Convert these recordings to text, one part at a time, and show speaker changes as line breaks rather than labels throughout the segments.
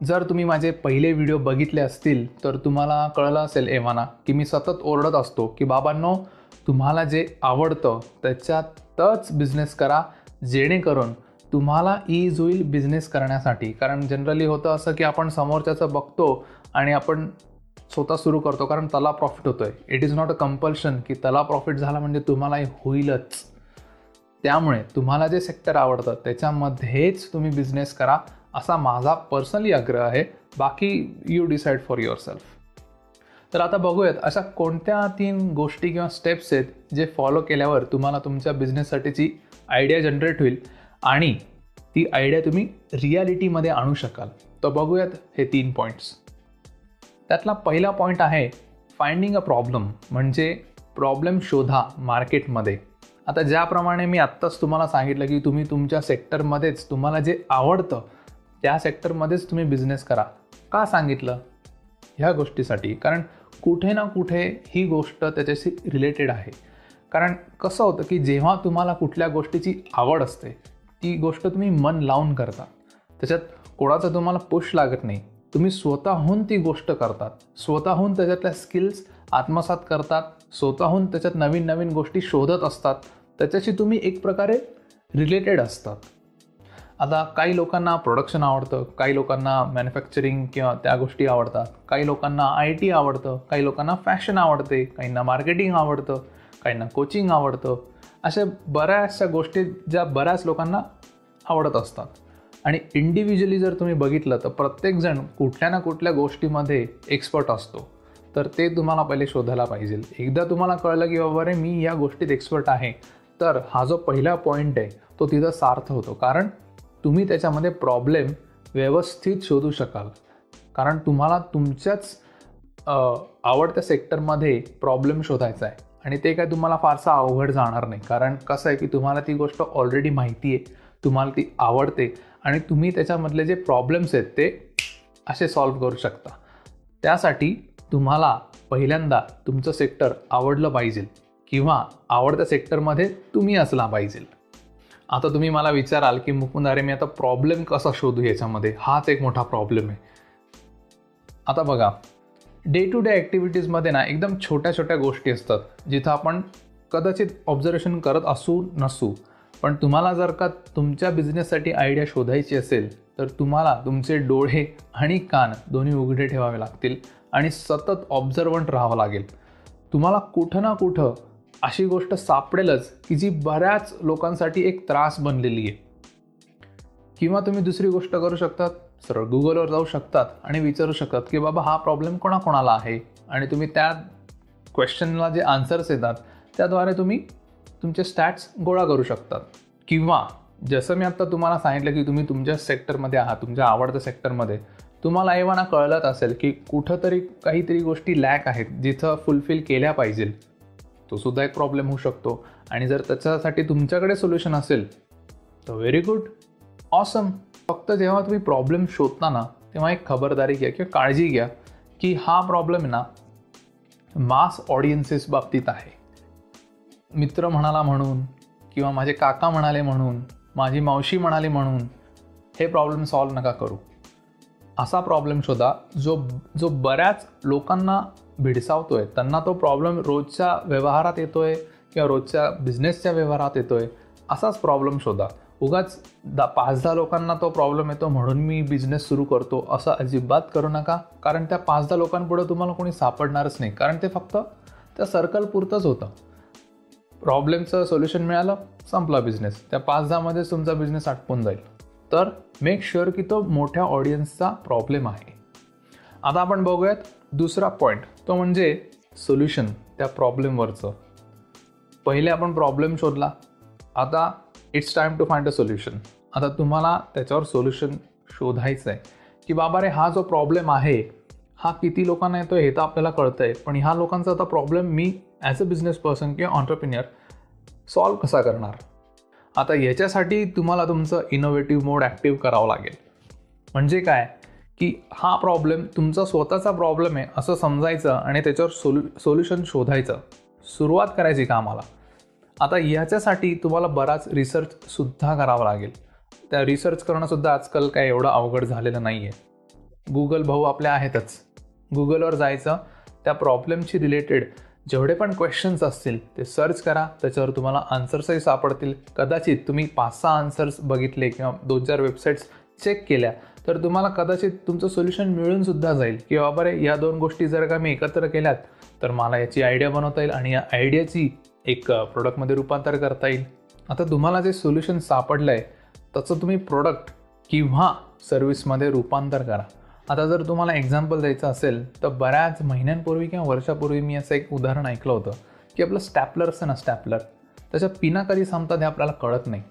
जर तुम्ही माझे पहिले व्हिडिओ बघितले असतील तर तुम्हाला कळलं असेल एव्हाना की मी सतत ओरडत असतो की बाबांनो तुम्हाला जे आवडतं त्याच्यातच बिझनेस करा जेणेकरून तुम्हाला ईज होईल बिझनेस करण्यासाठी. कारण जनरली होतं असं की आपण समोरच्याचं बघतो आणि आपण स्वतः सुरू करतो कारण त्याला प्रॉफिट होतो आहे it is not a compulsion की त्याला प्रॉफिट झाला म्हणजे तुम्हालाही होईलच. त्यामुळे तुम्हाला जे सेक्टर आवडतं त्याच्यामध्येच तुम्ही बिझनेस करा. असा माझा पर्सनली आग्रह आहे. बाकी you decide for yourself तर आता बघूयात अशा कोणत्या तीन गोष्टी किंवा स्टेप्स आहेत जे फॉलो केल्यावर तुम्हाला तुमच्या बिझनेससाठीची आयडिया जनरेट होईल आणि ती आयडिया तुम्ही रियालिटीमध्ये आणू शकाल. तर बघूयात हे तीन पॉईंट्स त्यातला पहिला पॉईंट आहे फाइंडिंग अ प्रॉब्लेम म्हणजे प्रॉब्लेम शोधा मार्केटमध्ये आता ज्याप्रमाणे मी आत्ताच तुम्हाला सांगितलं की तुम्ही तुमच्या सेक्टरमध्येच तुम्हाला जे आवडतं त्या सेक्टरमध्येच तुम्ही बिझनेस करा का सांगितलं? ह्या गोष्टीसाठी. कारण कुठे ना कुठे ही गोष्ट त्याच्याशी रिलेटेड आहे. कारण कसं होतं की जेव्हा तुम्हाला कुठल्या गोष्टीची आवड असते ती गोष्ट तुम्ही मन लावून करता. त्याच्यात कोणाचं तुम्हाला पुश लागत नाही. तुम्ही स्वतःहून ती गोष्ट करतात. स्वतःहून त्याच्यातल्या स्किल्स आत्मसात करतात. स्वतःहून त्याच्यात नवीन नवीन गोष्टी शोधत असतात. त्याच्याशी तुम्ही एक प्रकारे रिलेटेड असतात. आता काही लोकांना प्रोडक्शन आवडतं काही लोकांना मॅन्युफॅक्चरिंग किंवा त्या गोष्टी आवडतात काही लोकांना आय टी आवडतं काही लोकांना फॅशन आवडते काहींना मार्केटिंग आवडतं काहींना कोचिंग आवडतं. अशा बऱ्याचशा गोष्टी ज्या बऱ्याच लोकांना आवडत असतात. आणि इंडिव्हिज्युअली जर तुम्ही बघितलं तर प्रत्येकजण कुठल्या ना कुठल्या गोष्टीमध्ये एक्सपर्ट असतो. तर ते तुम्हाला पहिले शोधायला पाहिजे. एकदा तुम्हाला कळलं की बाबा रे मी या गोष्टीत एक्सपर्ट आहे. तर हा जो पहिला पॉईंट आहे तो तिथं सार्थ होतो. कारण तुम्ही त्याच्यामध्ये प्रॉब्लेम व्यवस्थित शोधू शकाल. कारण तुम्हाला तुमच्याच आवडत्या सेक्टरमध्ये प्रॉब्लेम शोधायचा आहे. आणि ते काय तुम्हाला फारसा अवघड जाणार नाही. कारण कसं आहे की तुम्हाला ती गोष्ट ऑलरेडी माहिती आहे. तुम्हाला ती आवडते. आणि तुम्ही त्याच्यामधले जे प्रॉब्लेम्स आहेत ते असे सॉल्व्ह करू शकता. त्यासाठी तुम्हाला पहिल्यांदा तुमचं सेक्टर आवडलं पाहिजे. किंवा आवडत्या सेक्टरमध्ये तुम्ही असला पाहिजे. आता तुम्ही मला विचाराल की मुकुंद अरे मी आता प्रॉब्लेम कसा शोधू याच्यामध्ये? हाच एक मोठा प्रॉब्लेम आहे. आता बघा डे टू डे ॲक्टिव्हिटीजमध्ये ना एकदम छोट्या छोट्या गोष्टी असतात जिथं आपण कदाचित ऑब्झर्वेशन करत असू नसू. पण तुम्हाला जर का तुमच्या बिझनेससाठी आयडिया शोधायची असेल तर तुम्हाला तुमचे डोळे आणि कान दोन्ही उघडे ठेवावे लागतील आणि सतत ऑब्झर्वंट राहावं लागेल. तुम्हाला कुठं ना कुठं अशी गोष्ट सापडेलच की जी बऱ्याच लोकांसाठी एक त्रास बनलेली आहे. किंवा तुम्ही दुसरी गोष्ट करू शकतात सरळ गुगलवर जाऊ शकतात आणि विचारू शकतात की बाबा हा प्रॉब्लेम कोणाकोणाला आहे? आणि तुम्ही त्या क्वेश्चनला जे आन्सर्स येतात त्याद्वारे तुम्ही तुमचे स्टॅट्स गोळा करू शकतात. किंवा जसं मी आत्ता तुम्हाला सांगितलं की तुम्ही तुमच्या सेक्टरमध्ये आहात तुमच्या आवडत्या सेक्टरमध्ये तुम्हाला एव्हाना कळलंच असेल की कुठंतरी काहीतरी गोष्टी लॅक आहेत जिथं फुलफिल केल्या पाहिजे तो सुद्धा एक प्रॉब्लेम होऊ शकतो. आणि जर त्याच्यासाठी तुमच्याकडे सोल्युशन असेल तर व्हेरी गुड ऑसम फक्त जेव्हा तुम्ही प्रॉब्लेम शोधता तेव्हा एक खबरदारी घ्या किंवा काळजी घ्या की हा प्रॉब्लेम ना मास ऑडियन्सेस बाबतीत आहे. मित्र म्हणाला म्हणून किंवा माझे काका म्हणाले म्हणून माझी मावशी म्हणाली म्हणून हे प्रॉब्लेम सॉल्व नका करू. असा प्रॉब्लेम शोधा जो जो बऱ्याच लोकांना भिडसावतोय त्यांना तो प्रॉब्लेम रोजच्या व्यवहारात येतो आहे किंवा रोजच्या बिझनेसच्या व्यवहारात येतो आहे असाच प्रॉब्लेम शोधा. उगाच दा पाच दहा लोकांना तो प्रॉब्लेम येतो म्हणून मी बिझनेस सुरू करतो असं अजिबात करू नका. कारण त्या पाच दहा लोकांपुढे तुम्हाला कोणी सापडणारच नाही. कारण ते फक्त त्या सर्कलपुरतंच होतं. प्रॉब्लेमचं सोल्युशन मिळालं संपला बिझनेस त्या पाच दहामध्येच तुमचा बिझनेस आटपून जाईल. तर मेक शुअर की तो मोठ्या ऑडियन्सचा प्रॉब्लेम आहे. आता आपण बघूयात दुसरा पॉईंट तो म्हणजे सोल्युशन त्या प्रॉब्लेमवरचं पहिले आपण प्रॉब्लेम शोधला. आता it's time to find a solution आता तुम्हाला त्याच्यावर सोल्युशन शोधायचं आहे की बाबा रे हा जो प्रॉब्लेम आहे हा किती लोकांना येतो हे तर आपल्याला कळतं आहे पण ह्या लोकांचा आता प्रॉब्लेम मी ॲज अ बिझनेस पर्सन किंवा ऑन्टरप्रिनियर सॉल्व कसा करणार? आता याच्यासाठी तुम्हाला तुमचं इनोव्हेटिव्ह मोड ॲक्टिव्ह करावं लागेल. म्हणजे काय? की हा प्रॉब्लेम तुमचा स्वतःचा प्रॉब्लेम आहे असं समजायचं आणि त्याच्यावर सोल्यू सोल्युशन शोधायचं. सुरुवात करायची कामाला. आता याच्यासाठी तुम्हाला बराच रिसर्चसुद्धा करावा लागेल. त्या रिसर्च करणंसुद्धा आजकाल काय एवढं अवघड झालेलं नाही आहे गुगल भाऊ आपल्या आहेतच. गुगलवर जायचं त्या प्रॉब्लेमशी रिलेटेड जेवढे पण क्वेश्चन्स असतील ते सर्च करा त्याच्यावर तुम्हाला आन्सर्सही सापडतील. कदाचित तुम्ही पाच सहा आन्सर्स बघितले किंवा दोन चार वेबसाईट्स चेक केल्या तर तुम्हाला कदाचित तुमचं सोल्युशन मिळून सुद्धा जाईल. की बाबा रे या दोन गोष्टी जर का मी एकत्र केल्यात तर मला याची आयडिया बनवता येईल आणि या आयडियाची एक प्रोडक्टमध्ये रूपांतर करता येईल. आता तुम्हाला जे सोल्युशन सापडलं आहे त्याचं तुम्ही प्रोडक्ट किंवा सर्विसमध्ये रूपांतर करा. आता जर तुम्हाला एक्झाम्पल द्यायचं असेल तर बऱ्याच महिन्यांपूर्वी किंवा वर्षापूर्वी मी असं एक उदाहरण ऐकलं होतं की आपलं स्टॅपलर असतं ना स्टॅपलर त्याच्या पिना कधी संपतात हे आपल्याला कळत नाही.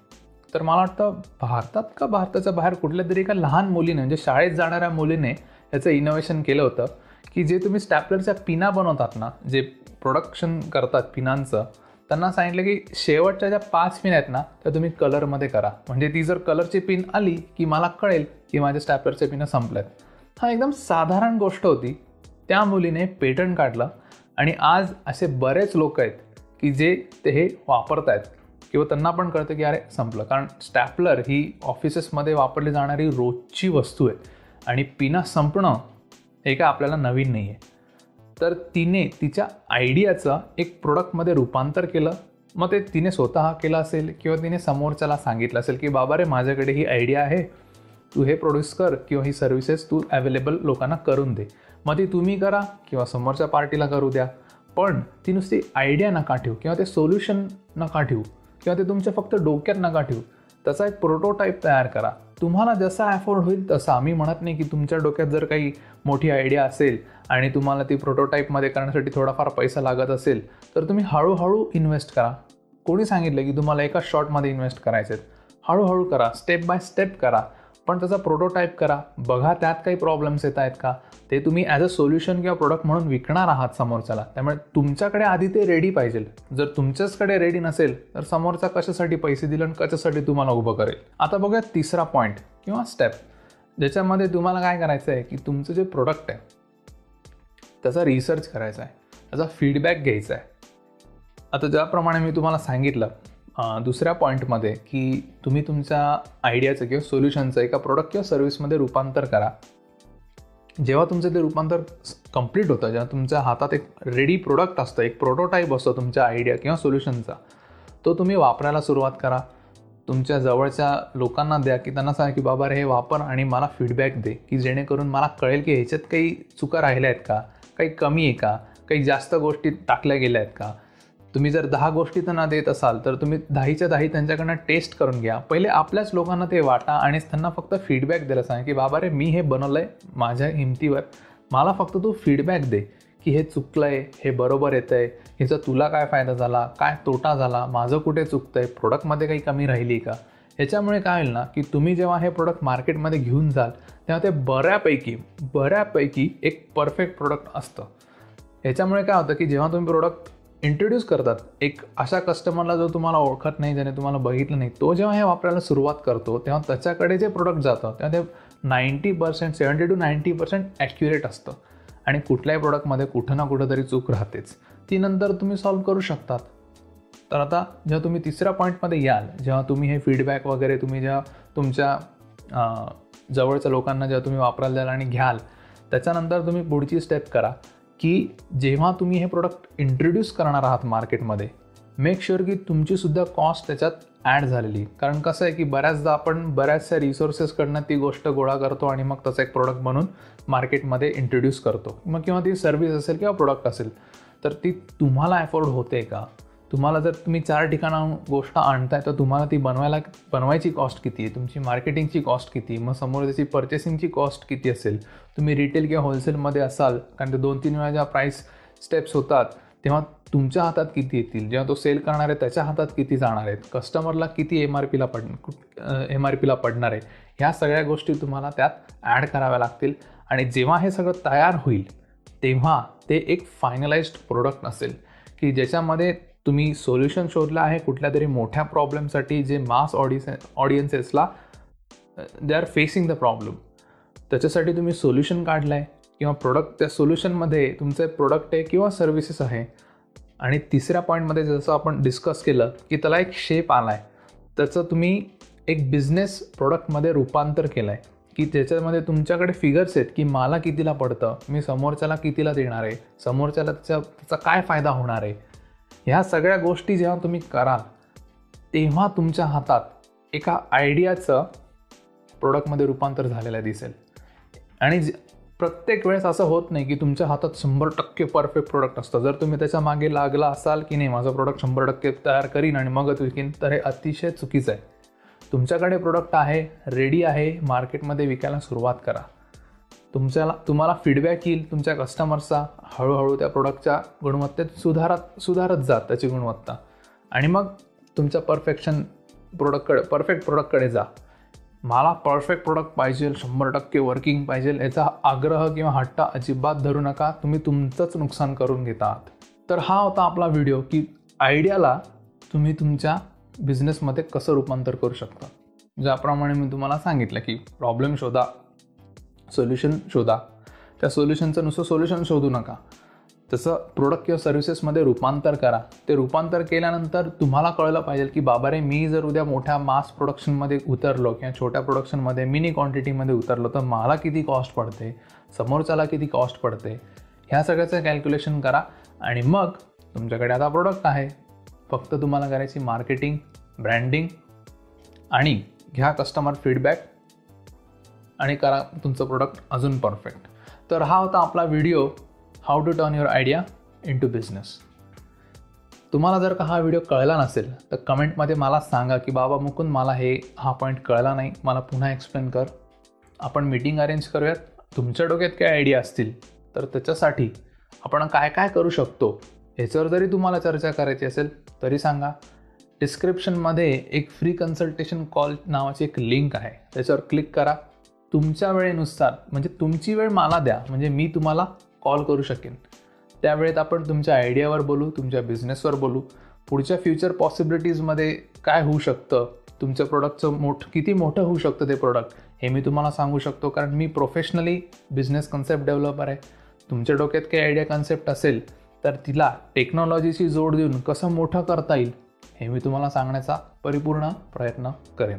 तर मला वाटतं भारतात का भारताच्या बाहेर कुठल्या तरी एका लहान मुलीने म्हणजे शाळेत जाणाऱ्या मुलीने याचं इनोव्हेशन केलं होतं? की जे तुम्ही स्टॅपलरच्या पिना बनवतात ना जे प्रोडक्शन करतात पिनांचं त्यांना सांगितलं की शेवटच्या ज्या पाच पिन आहेत ना त्या तुम्ही कलरमध्ये करा. म्हणजे ती जर कलरची पिन आली की मला कळेल की माझ्या स्टॅपलरच्या पिनं संपल्यात. हा एकदम साधारण गोष्ट होती. त्या मुलीने पेटंट काढलं आणि आज असे बरेच लोक आहेत की जे ते हे वापरत आहेत किंवा त्यांना पण कळतं की अरे संपलं. कारण स्टॅपलर ही ऑफिसेसमध्ये वापरली जाणारी रोजची वस्तू आहे. आणि पिना संपणं हे काय आपल्याला नवीन नाही आहे तर तिने तिच्या आयडियाचं एक प्रोडक्टमध्ये रूपांतर केलं. मग ते तिने स्वतः केलं असेल किंवा तिने समोरच्याला सांगितलं असेल की बाबा रे माझ्याकडे ही आयडिया आहे. तू हे प्रोड्यूस कर किंवा ही सर्व्हिसेस तू अवेलेबल लोकांना करून दे. मग ती तुम्ही करा किंवा समोरच्या पार्टीला करू द्या. पण ती नुसती आयडिया नका ठेवू किंवा ते सोल्युशन नका ठेवू. किंवा ते तुमच्या फक्त डोक्यात नका ठेवू. त्याचा एक प्रोटोटाईप तयार करा. तुम्हाला जसा ॲफोर्ड होईल तसा मी म्हणत नाही की तुमच्या डोक्यात जर काही मोठी आयडिया असेल आणि तुम्हाला ती प्रोटोटाईपमध्ये करण्यासाठी थोडाफार पैसा लागत असेल तर तुम्ही हळूहळू इन्व्हेस्ट करा. कोणी सांगितलं की तुम्हाला एका शॉटमध्ये इन्व्हेस्ट करायचे हळूहळू करा. स्टेप बाय स्टेप करा. पण त्याचा प्रोटोटाईप करा. बघा त्यात काही प्रॉब्लेम्स येत आहेत का? ते तुम्ही ॲज अ सोल्युशन किंवा प्रोडक्ट म्हणून विकणार आहात समोरच्याला. त्यामुळे तुमच्याकडे आधी ते रेडी पाहिजे. जर तुमच्याचकडे रेडी नसेल तर समोरचा कशासाठी पैसे दिले आणि कशासाठी तुम्हाला उभं करेल? आता बघूया तिसरा पॉईंट किंवा स्टेप ज्याच्यामध्ये तुम्हाला काय करायचं आहे की तुमचं जे प्रोडक्ट आहे त्याचा रिसर्च करायचा आहे. त्याचा फीडबॅक घ्यायचा आहे. आता ज्याप्रमाणे मी तुम्हाला सांगितलं दुसऱ्या पॉईंटमध्ये की तुम्ही तुमच्या आयडियाचं किंवा सोल्युशनचं एका प्रोडक्ट किंवा सर्व्हिसमध्ये रूपांतर करा. जेव्हा तुमचं ते रूपांतर कंप्लीट होतं जेव्हा तुमच्या हातात एक रेडी प्रोडक्ट असतं एक प्रोटोटाईप असतो तुमच्या आयडिया किंवा सोल्युशनचा तो तुम्ही वापरायला सुरुवात करा. तुमच्या जवळच्या लोकांना द्या की त्यांना सांगा की बाबा रे हे वापर आणि मला फीडबॅक दे की जेणेकरून मला कळेल की ह्याच्यात काही चुका राहिल्या आहेत का? काही कमी आहे का? काही जास्त गोष्टी टाकल्या गेल्या आहेत का? तुम्ही जर दहा गोष्टी त्यांना देत असाल तर तुम्ही दहाच्या दहा त्यांच्याकडनं टेस्ट करून घ्या. पहिले आपल्याच लोकांना ते वाटा आणि त्यांना फक्त फीडबॅक द्यायला सांगा की बाबा रे मी हे बनवलं आहे माझ्या हिमतीवर. मला फक्त तू फीडबॅक दे की हे चुकलं आहे हे बरोबर येतं आहे ह्याचा तुला काय फायदा झाला? काय तोटा झाला? माझं कुठे चुकतं आहे प्रोडक्टमध्ये काही कमी राहिली का? ह्याच्यामुळे काय होईल ना की तुम्ही जेव्हा हे प्रोडक्ट मार्केटमध्ये घेऊन जाल तेव्हा ते बऱ्यापैकी बऱ्यापैकी एक परफेक्ट प्रोडक्ट असतं. ह्याच्यामुळे काय होतं की जेव्हा तुम्ही प्रोडक्ट इंट्रोड्यूस करतात. एक अशा कस्टमरला जो तुम्हाला ओळखत नाही ज्याने तुम्हाला बघितलं नाही तो जेव्हा हे वापरायला सुरुवात करतो तेव्हा त्याच्याकडे जे प्रोडक्ट जातं तेव्हा ते ninety percent seventy to ninety percent accurate असतं. आणि कुठल्याही प्रोडक्टमध्ये कुठं ना कुठं तरी चूक राहतेच. ती नंतर तुम्ही सॉल्व करू शकतात. तर आता जेव्हा तुम्ही तिसऱ्या पॉईंटमध्ये याल जेव्हा तुम्ही हे फीडबॅक वगैरे तुम्ही जेव्हा तुमच्या जवळच्या लोकांना जेव्हा तुम्ही वापरायला द्याल आणि घ्याल त्याच्यानंतर तुम्ही पुढची स्टेप करा. की जेव्हा तुम्ही हे प्रोडक्ट इंट्रोड्यूस करणार आहात मार्केटमध्ये मेक शुअर की तुमचीसुद्धा कॉस्ट त्याच्यात ॲड झालेली. कारण कसं आहे की बऱ्याचदा आपण बऱ्याचशा रिसोर्सेसकडनं ती गोष्ट गोळा करतो आणि मग त्याचा एक प्रोडक्ट बनवून मार्केटमध्ये इंट्रोड्यूस करतो. मग किंवा ती सर्व्हिस असेल किंवा प्रोडक्ट असेल तर ती तुम्हाला ॲफोर्ड होते का? तुम्हाला जर तुम्ही चार ठिकाणाहून गोष्ट आणताय तर तुम्हाला ती बनवायला बनवायची कॉस्ट किती आहे? तुमची मार्केटिंगची कॉस्ट किती मग समोर त्याची पर्चेसिंगची कॉस्ट किती असेल? तुम्ही रिटेल किंवा होलसेलमध्ये असाल कारण ते दोन तीन वेळा ज्या प्राईस स्टेप्स होतात तेव्हा तुमच्या हातात किती येतील? जेव्हा तो सेल करणार आहे त्याच्या हातात किती जाणार आहेत? कस्टमरला किती एम आर पीला पड एम आर पीला पडणार आहे? ह्या सगळ्या गोष्टी तुम्हाला त्यात ॲड कराव्या लागतील. आणि जेव्हा हे सगळं तयार होईल तेव्हा ते एक फायनलाइज्ड प्रोडक्ट असेल की ज्याच्यामध्ये तुम्ही सोल्युशन शोधलं आहे कुठल्या तरी मोठ्या प्रॉब्लेमसाठी जे mass audience ऑडियन्सेसला they are facing the problem त्याच्यासाठी तुम्ही सोल्युशन काढलं आहे किंवा प्रोडक्ट त्या सोल्युशनमध्ये तुमचे प्रोडक्ट आहे किंवा सर्व्हिसेस आहे. आणि तिसऱ्या पॉईंटमध्ये जसं आपण डिस्कस केलं की त्याला एक शेप आला आहे त्याचं तुम्ही एक बिझनेस प्रोडक्टमध्ये रूपांतर केलं आहे की त्याच्यामध्ये तुमच्याकडे फिगर्स आहेत की मला कितीला पडतं मी समोरच्याला कितीला देणार आहे समोरच्याला त्याचा त्याचा काय फायदा होणार आहे. ह्या सगळ्या गोष्टी जेव्हा तुम्ही कराल तेव्हा तुमच्या हातात एका आयडियाचं प्रोडक्टमध्ये रूपांतर झालेलं दिसेल. आणि प्रत्येक वेळेस असं होत नाही की तुमच्या हातात शंभर टक्के परफेक्ट प्रोडक्ट असतं. जर तुम्ही त्याच्यामागे लागला असाल की नाही माझं प्रोडक्ट शंभर टक्के तयार करीन आणि मगच विकीन तर हे अतिशय चुकीचं आहे. तुमच्याकडे प्रोडक्ट आहे रेडी आहे मार्केटमध्ये विकायला सुरुवात करा. तुमच्याला तुम्हाला फीडबॅक येईल तुमच्या कस्टमर्सचा हळूहळू त्या प्रोडक्टच्या गुणवत्तेत सुधारत सुधारत जात त्याची गुणवत्ता. आणि मग तुमच्या परफेक्शन प्रोडक्टकडे परफेक्ट प्रोडक्टकडे जा. मला परफेक्ट प्रोडक्ट पाहिजे शंभर टक्के वर्किंग पाहिजे याचा आग्रह किंवा हट्ट अजिबात धरू नका तुम्ही तुमचंच नुकसान करून घेता आहात तर हा होता आपला व्हिडिओ की आयडियाला तुम्ही तुमच्या बिझनेसमध्ये कसं रूपांतर करू शकता. ज्याप्रमाणे मी तुम्हाला सांगितलं की प्रॉब्लेम शोधा सोल्युशन शोधा. त्या सोल्युशनचं नुसतं सोल्युशन शोधू नका. तसं प्रोडक्ट किंवा सर्व्हिसेसमध्ये रूपांतर करा. ते रूपांतर केल्यानंतर तुम्हाला कळलं पाहिजे की बाबा रे मी जर उद्या मोठ्या मास प्रोडक्शनमध्ये उतरलो किंवा छोट्या प्रोडक्शनमध्ये मिनी क्वांटिटीमध्ये उतरलो तर मला किती कॉस्ट पडते? समोरच्याला किती कॉस्ट पडते? ह्या सगळ्याचं कॅल्क्युलेशन करा आणि मग तुमच्याकडे आता प्रोडक्ट आहे. फक्त तुम्हाला करायची मार्केटिंग ब्रँडिंग आणि घ्या कस्टमर फीडबॅक आणि करा तुमचं प्रोडक्ट अजून परफेक्ट तर हा होता आपला video how to turn your idea into business तुम्हाला जर का हा व्हिडिओ कळला नसेल तर कमेंटमध्ये मला सांगा की बाबा मुकुंद मला हे हा पॉईंट कळला नाही. मला पुन्हा एक्सप्लेन कर. आपण मीटिंग अरेंज करूयात. तुमच्या डोक्यात काय आयडिया असतील तर त्याच्यासाठी आपण काय काय करू शकतो ह्याच्यावर जरी तुम्हाला चर्चा करायची असेल तरी सांगा. डिस्क्रिप्शनमध्ये एक फ्री कन्सल्टेशन कॉल नावाची एक लिंक आहे. त्याच्यावर क्लिक करा. तुमच्या वेळेनुसार म्हणजे तुमची वेळ मला द्या म्हणजे मी तुम्हाला कॉल करू शकेन. त्यावेळेत आपण तुमच्या आयडियावर बोलू तुमच्या बिझनेसवर बोलू. पुढच्या फ्युचर पॉसिबिलिटीजमध्ये काय होऊ शकतं? तुमच्या प्रोडक्टचं मोठ किती मोठं होऊ शकतं ते प्रोडक्ट हे मी तुम्हाला सांगू शकतो कारण मी प्रोफेशनली बिझनेस कन्सेप्ट डेव्हलपर आहे. तुमच्या डोक्यात काही आयडिया कन्सेप्ट असेल तर तिला टेक्नॉलॉजीशी जोड देऊन कसं मोठं करता येईल हे मी तुम्हाला सांगण्याचा परिपूर्ण प्रयत्न करेन.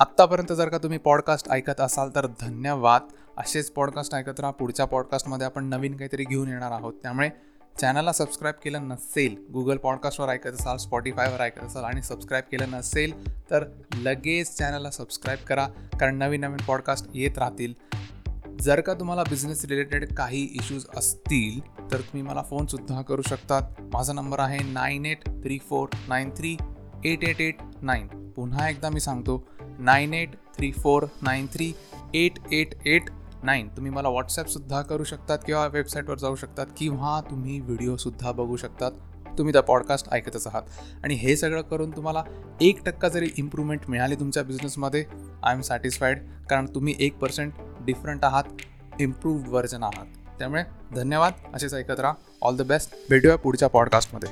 आत्तापर्यंत जर का तुम्ही पॉडकास्ट ऐकत असाल तर धन्यवाद. असेच पॉडकास्ट ऐकत राहा. पुढच्या पॉडकास्टमध्ये आपण नवीन काहीतरी घेऊन येणार आहोत. त्यामुळे चॅनलला सबस्क्राईब केलं नसेल गुगल पॉडकास्टवर ऐकत असाल स्पॉटीफायवर ऐकत असाल आणि सबस्क्राईब केलं नसेल तर लगेच चॅनलला सबस्क्राईब करा. कारण नवीन नवीन पॉडकास्ट येत राहतील. जर का तुम्हाला बिझनेस रिलेटेड काही इश्यूज असतील तर तुम्ही मला फोनसुद्धा करू शकतात. माझा नंबर आहे nine eight three four nine three eight eight eight nine पुन्हा एकदा मी सांगतो nine eight three four nine three eight eight eight nine तुम्ही मला व्हॉट्सॲपसुद्धा करू शकतात किंवा वेबसाईटवर जाऊ शकतात किंवा तुम्ही व्हिडिओसुद्धा बघू शकतात तुम्ही त्या पॉडकास्ट ऐकतच आहात आणि हे सगळं करून तुम्हाला एक टक्का जरी इम्प्रूव्हमेंट मिळाली तुमच्या बिझनेसमध्ये आय एम सॅटिस्फाईड कारण तुम्ही एक पर्सेंट डिफरंट आहात इम्प्रूव्ड व्हर्जन आहात त्यामुळे धन्यवाद असेच ऐकत राहा ऑल द बेस्ट भेटूया पुढच्या पॉडकास्टमध्ये